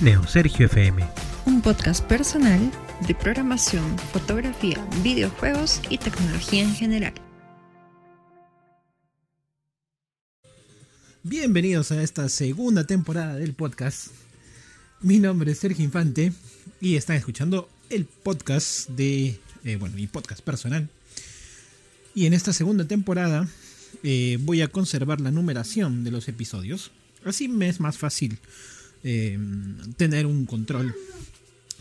Neo Sergio FM. Un podcast personal de programación, fotografía, videojuegos y tecnología en general. Bienvenidos a esta segunda temporada del podcast. Mi nombre es Sergio Infante y están escuchando el podcast de, eh, bueno, mi podcast personal. Y en esta segunda temporada eh, voy a conservar la numeración de los episodios. Así me es más fácil eh, tener un control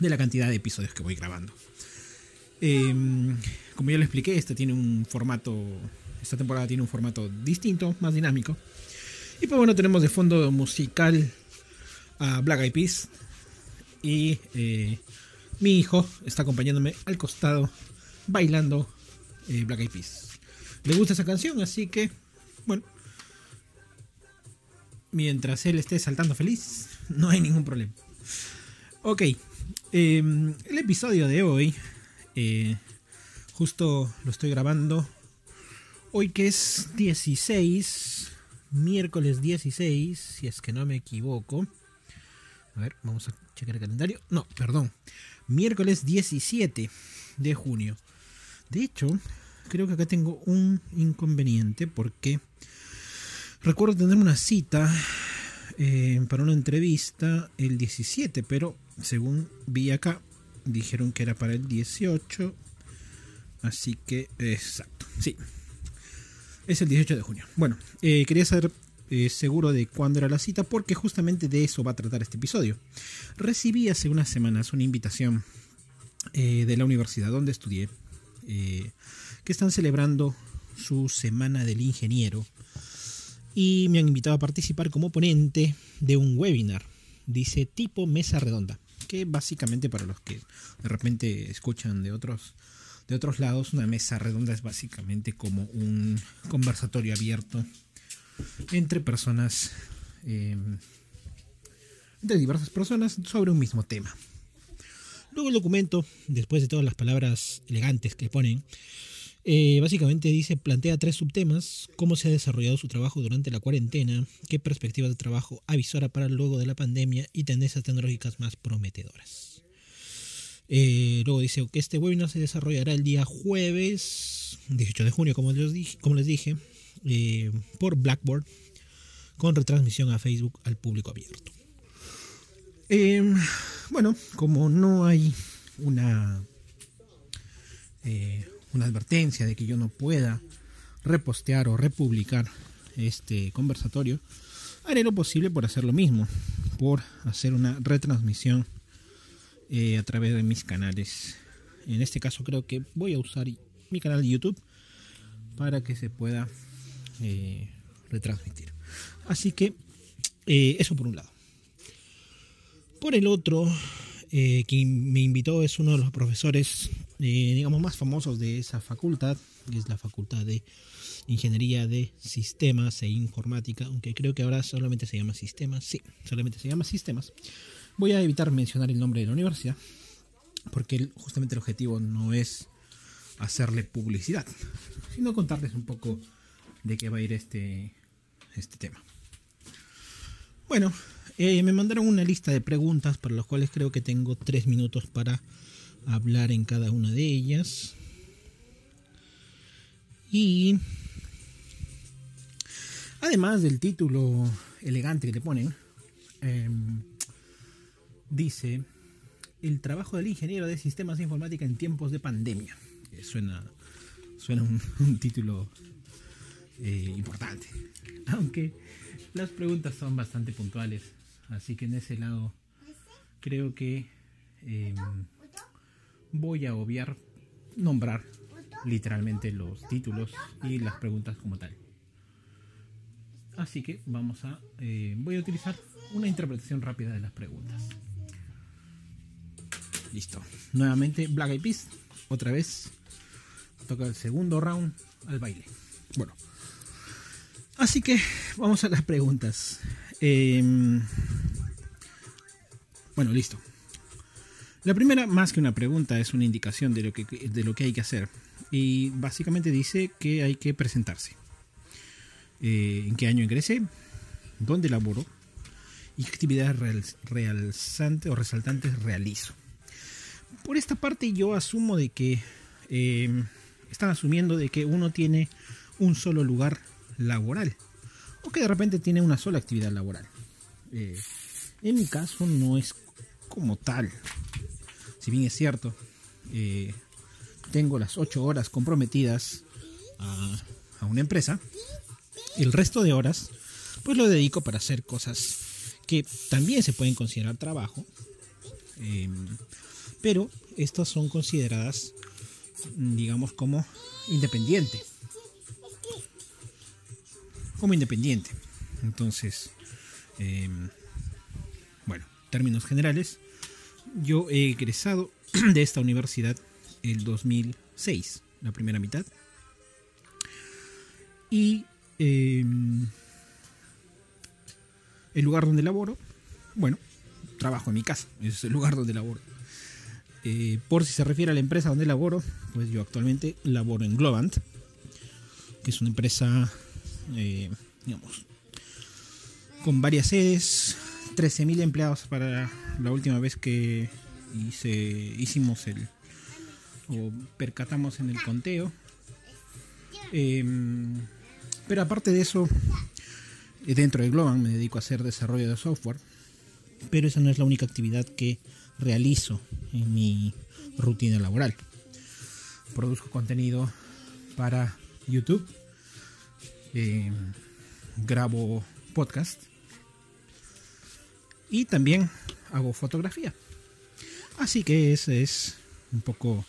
de la cantidad de episodios que voy grabando. como ya lo expliqué, este tiene un formato, esta temporada tiene un formato distinto, más dinámico. Y pues bueno, tenemos de fondo musical a Black Eyed Peas. Y eh, mi hijo está acompañándome al costado bailando eh, Black Eyed Peas. Le gusta esa canción, así que, bueno, mientras él esté saltando feliz, no hay ningún problema. Ok, em, el episodio de hoy, eh, justo lo estoy grabando hoy que es 16 miércoles 16, si es que no me equivoco. A ver, vamos a checar el calendario. No, perdón. Miércoles 17 de junio. De hecho, creo que acá tengo un inconveniente porque recuerdo tener una cita eh, para una entrevista el 17, pero según vi acá, dijeron que era para el 18. Así que, exacto, sí, es el 18 de junio. Bueno, eh, quería saber eh, seguro de cuándo era la cita porque justamente de eso va a tratar este episodio. Recibí hace unas semanas una invitación de la universidad donde estudié que están celebrando su Semana del Ingeniero y me han invitado a participar como ponente de un webinar. Dice tipo mesa redonda, que básicamente para los que de repente escuchan de otros de otros lados, una mesa redonda es básicamente como un conversatorio abierto entre personas, em, entre diversas personas sobre un mismo tema. Luego el documento, después de todas las palabras elegantes que ponen, eh, básicamente dice, plantea tres subtemas, cómo se ha desarrollado su trabajo durante la cuarentena, qué perspectivas de trabajo avisora para luego de la pandemia y tendencias tecnológicas más prometedoras. Eh, luego dice que este webinar se desarrollará el día jueves 18 de junio, como les dije, como les dije eh, por Blackboard, con retransmisión a Facebook al público abierto. Bueno, como no hay una, una advertencia de que yo no pueda repostear o republicar este conversatorio, haré lo posible por hacer lo mismo, por hacer una retransmisión eh, a través de mis canales. En este caso creo que voy a usar mi canal de YouTube para que se pueda eh, retransmitir. Así que eh, eso por un lado. Por el otro, quien me invitó es uno de los profesores, digamos, más famosos de esa facultad, que es la Facultad de Ingeniería de Sistemas e Informática, aunque creo que ahora solamente se llama Sistemas, sí, solamente se llama Sistemas. Voy a evitar mencionar el nombre de la universidad, porque justamente el objetivo no es hacerle publicidad, sino contarles un poco de qué va a ir este, este tema. Bueno, eh, me mandaron una lista de preguntas para las cuales creo que tengo tres minutos para hablar en cada una de ellas. Y además del título elegante que le ponen, em, dice el trabajo del ingeniero de sistemas de informática en tiempos de pandemia. suena, suena un, título eh, importante. Aunque las preguntas son bastante puntuales. Así que en ese lado creo que em, voy a obviar nombrar literalmente los títulos y las preguntas como tal. Así que vamos a eh, voy a utilizar una interpretación rápida de las preguntas. Listo. Nuevamente Black Eyed Peas. Otra vez. Toca el segundo round al baile. Bueno. Así que vamos a las preguntas. Em, bueno, listo. La primera, más que una pregunta, es una indicación de lo que, de lo que hay que hacer. Y básicamente dice que hay que presentarse. Eh, ¿En qué año ingresé? ¿Dónde laboro? y qué actividades realzantes o resaltantes realizo. Por esta parte yo asumo de que eh, están asumiendo de que uno tiene un solo lugar laboral o que de repente tiene una sola actividad laboral. Eh, en mi caso no es como tal. Si bien es cierto, eh, tengo las 8 horas comprometidas a, una empresa, el resto de horas pues lo dedico para hacer cosas que también se pueden considerar trabajo, eh, pero estas son consideradas, digamos, como independiente. Como independiente. Entonces, bueno, términos generales, yo he egresado de esta universidad el 2006, la primera mitad. Y eh, el lugar donde laboro, bueno, trabajo en mi casa, es el lugar donde laboro. Eh, por si se refiere a la empresa donde laboro, pues yo actualmente laboro en Globant, que es una empresa, eh, digamos, con varias sedes, 13.000 empleados para la última vez que hice, hicimos el, o percatamos en el conteo. Eh, pero aparte de eso, dentro de Globan me dedico a hacer desarrollo de software, pero esa no es la única actividad que realizo en mi rutina laboral. Produzco contenido para YouTube, eh, grabo podcast y también hago fotografía. Así que esa es un poco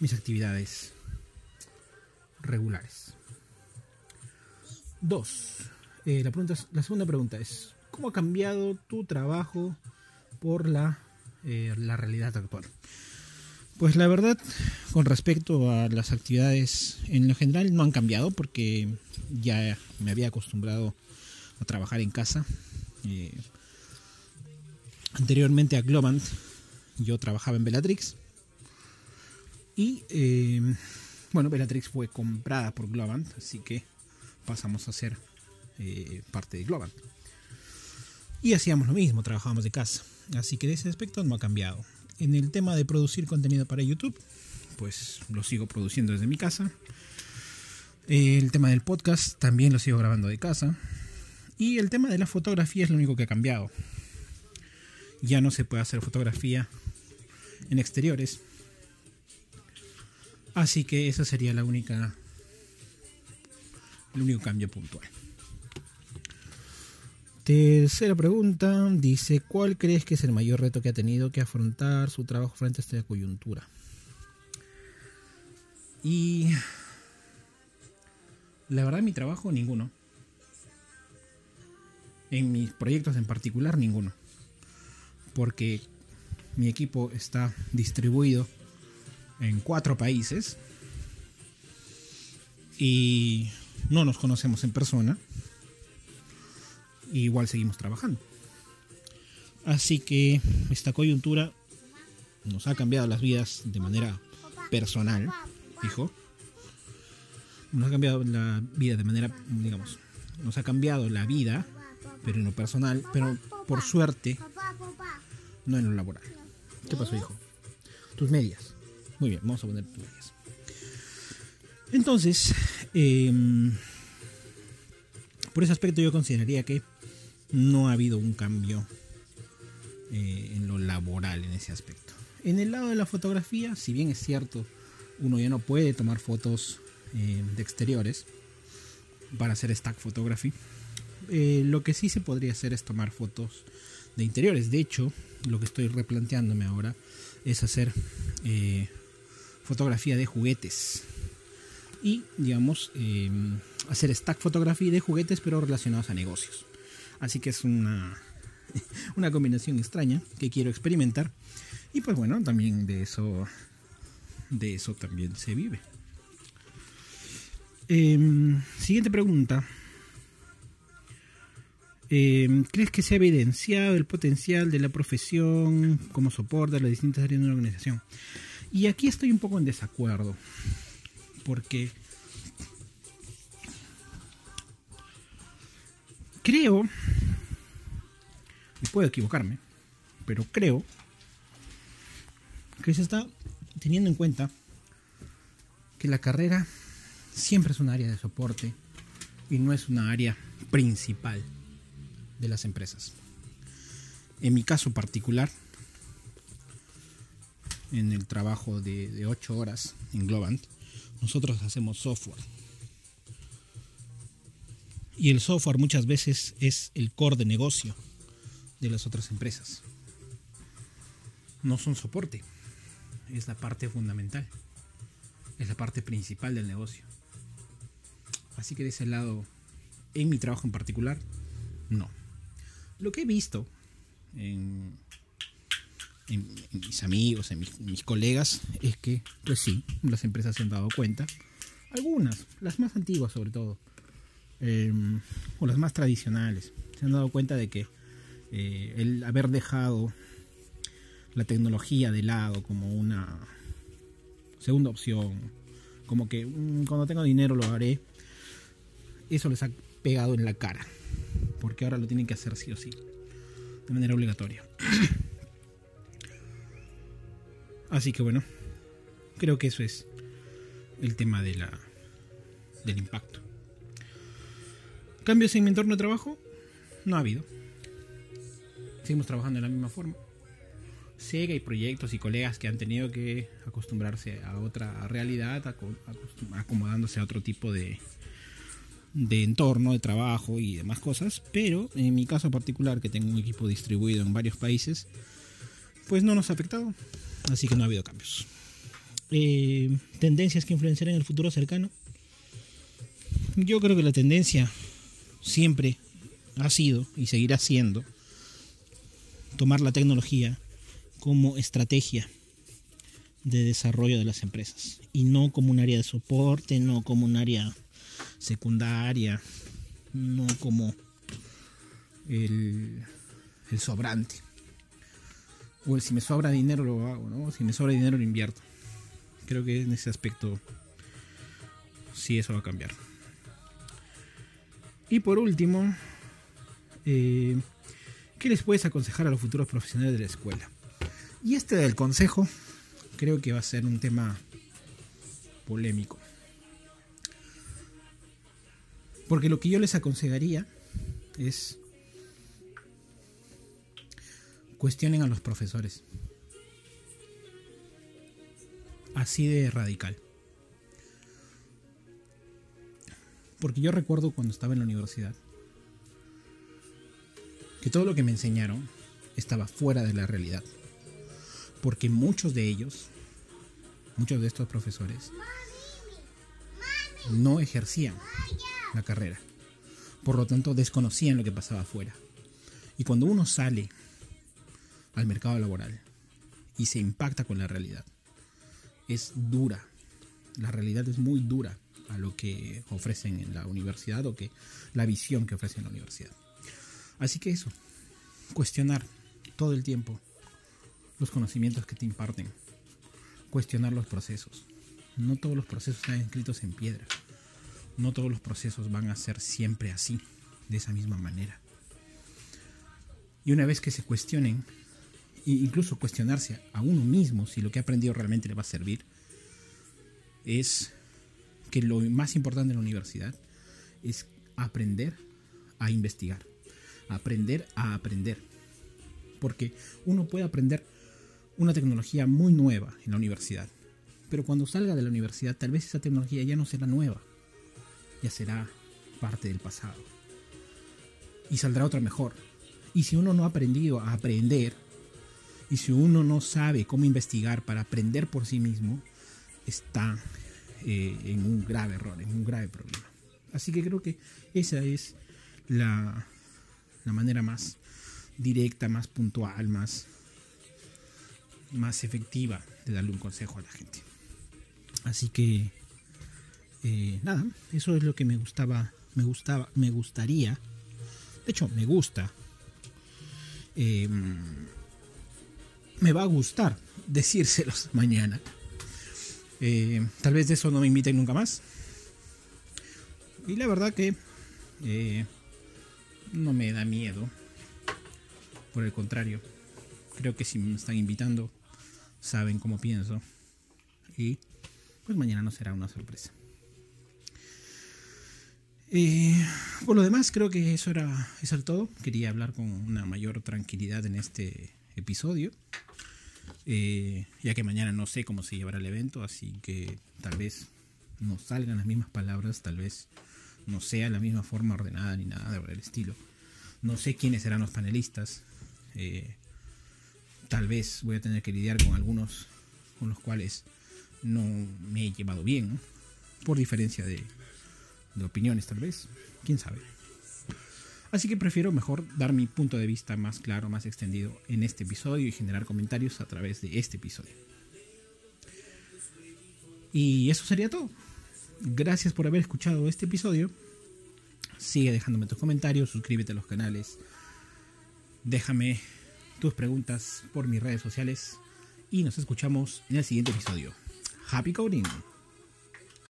mis actividades regulares. Dos. Eh, la, pregunta la segunda pregunta es, ¿cómo ha cambiado tu trabajo por la, eh, la realidad actual? Pues la verdad, con respecto a las actividades en lo general, no han cambiado porque ya me había acostumbrado a trabajar en casa. Eh, anteriormente a Globant, yo trabajaba en Bellatrix. Y eh, bueno, Bellatrix fue comprada por Globant, así que pasamos a ser eh, parte de Global. Y hacíamos lo mismo, trabajábamos de casa. Así que de ese aspecto no ha cambiado. En el tema de producir contenido para YouTube, pues lo sigo produciendo desde mi casa. El tema del podcast también lo sigo grabando de casa. Y el tema de la fotografía es lo único que ha cambiado. Ya no se puede hacer fotografía en exteriores. Así que esa sería la única el único cambio puntual. Tercera pregunta, dice, ¿cuál crees que es el mayor reto que ha tenido que afrontar su trabajo frente a esta coyuntura? Y la verdad mi trabajo ninguno. En mis proyectos en particular ninguno. Porque mi equipo está distribuido en cuatro países y no nos conocemos en persona igual seguimos trabajando. Así que esta coyuntura nos ha cambiado las vidas de manera personal, hijo. Nos ha cambiado la vida de manera, digamos, nos ha cambiado la vida, pero en lo personal, pero por suerte, no en lo laboral. ¿Qué pasó, hijo? Tus medias. Muy bien, vamos a poner tus medias. Entonces, em, por ese aspecto yo consideraría que no ha habido un cambio eh, en lo laboral en ese aspecto. En el lado de la fotografía, si bien es cierto, uno ya no puede tomar fotos eh, de exteriores para hacer stack photography, eh, lo que sí se podría hacer es tomar fotos de interiores. De hecho, lo que estoy replanteándome ahora es hacer fotografía de juguetes y, digamos, hacer stack photography de juguetes pero relacionados a negocios. Así que es una, una combinación extraña que quiero experimentar. Y pues bueno, también de eso, de eso también se vive. Em, siguiente pregunta. Em, ¿Crees que se ha evidenciado el potencial de la profesión como soporte a las distintas áreas de una organización? Y aquí estoy un poco en desacuerdo. Porque creo, y puedo equivocarme, pero creo que se está teniendo en cuenta que la carrera siempre es un área de soporte y no es una área principal de las empresas. En mi caso particular, en el trabajo de, 8 horas en Globant, nosotros hacemos software. Y el software muchas veces es el core de negocio de las otras empresas. No son soporte, es la parte fundamental, es la parte principal del negocio. Así que de ese lado, en mi trabajo en particular, no. Lo que he visto en, mis amigos, en mis, colegas, es que, pues sí, las empresas se han dado cuenta, algunas, las más antiguas sobre todo, em, o las más tradicionales, se han dado cuenta de que eh, el haber dejado la tecnología de lado como una segunda opción, como que mm, cuando tengo dinero lo haré, eso les ha pegado en la cara, porque ahora lo tienen que hacer sí o sí, de manera obligatoria. Así que bueno, creo que eso es el tema de la, del impacto. ¿Cambios en mi entorno de trabajo? No ha habido. Seguimos trabajando de la misma forma. Sé que hay proyectos y colegas que han tenido que acostumbrarse a otra realidad, acomodándose a otro tipo de, de entorno de trabajo y demás cosas, pero en mi caso particular, que tengo un equipo distribuido en varios países, pues no nos ha afectado, así que no ha habido cambios. Eh, tendencias que influenciarán en el futuro cercano. Yo creo que la tendencia siempre ha sido y seguirá siendo tomar la tecnología como estrategia de desarrollo de las empresas y no como un área de soporte, no como un área secundaria, no como el, el sobrante. O el si me sobra dinero lo hago, ¿no? Si me sobra dinero lo invierto. Creo que en ese aspecto sí eso va a cambiar. Y por último, eh, ¿qué les puedes aconsejar a los futuros profesionales de la escuela? Y este del consejo creo que va a ser un tema polémico. Porque lo que yo les aconsejaría es cuestionen a los profesores. Así de radical. Porque yo recuerdo cuando estaba en la universidad que todo lo que me enseñaron estaba fuera de la realidad. Porque muchos de ellos, muchos de estos profesores, no ejercían la carrera. Por lo tanto, desconocían lo que pasaba afuera. Y cuando uno sale al mercado laboral y se impacta con la realidad, es dura. La realidad es muy dura a lo que ofrecen en la universidad o que la visión que ofrecen en la universidad. Así que eso, cuestionar todo el tiempo los conocimientos que te imparten, cuestionar los procesos. No todos los procesos están escritos en piedra no todos los procesos van a ser siempre así, de esa misma manera. Y una vez que se cuestionen, incluso cuestionarse a uno mismo si lo que ha aprendido realmente le va a servir, es que lo más importante en la universidad es aprender a investigar, aprender a aprender. Porque uno puede aprender una tecnología muy nueva en la universidad, pero cuando salga de la universidad tal vez esa tecnología ya no será nueva ya será parte del pasado. Y saldrá otra mejor. Y si uno no ha aprendido a aprender, y si uno no sabe cómo investigar para aprender por sí mismo, está eh, en un grave error, en un grave problema. Así que creo que esa es la, la manera más directa, más puntual, más, más efectiva de darle un consejo a la gente. Así que eh, nada, eso es lo que me gustaba, me gustaba, me gustaría. De hecho, me gusta. Em, me va a gustar decírselos mañana. Eh, tal vez de eso no me inviten nunca más. Y la verdad que eh, no me da miedo. Por el contrario, creo que si me están invitando, saben cómo pienso. Y pues mañana no será una sorpresa. Eh, por lo demás, creo que eso era, eso era todo. Quería hablar con una mayor tranquilidad en este episodio. Eh, ya que mañana no sé cómo se llevará el evento, así que tal vez no salgan las mismas palabras, tal vez no sea la misma forma ordenada ni nada del estilo. No sé quiénes serán los panelistas. Eh, tal vez voy a tener que lidiar con algunos con los cuales no me he llevado bien, por diferencia de, de opiniones tal vez, quién sabe. Así que prefiero mejor dar mi punto de vista más claro, más extendido en este episodio y generar comentarios a través de este episodio. Y eso sería todo. Gracias por haber escuchado este episodio. Sigue dejándome tus comentarios, suscríbete a los canales. Déjame tus preguntas por mis redes sociales y nos escuchamos en el siguiente episodio. Happy Coding.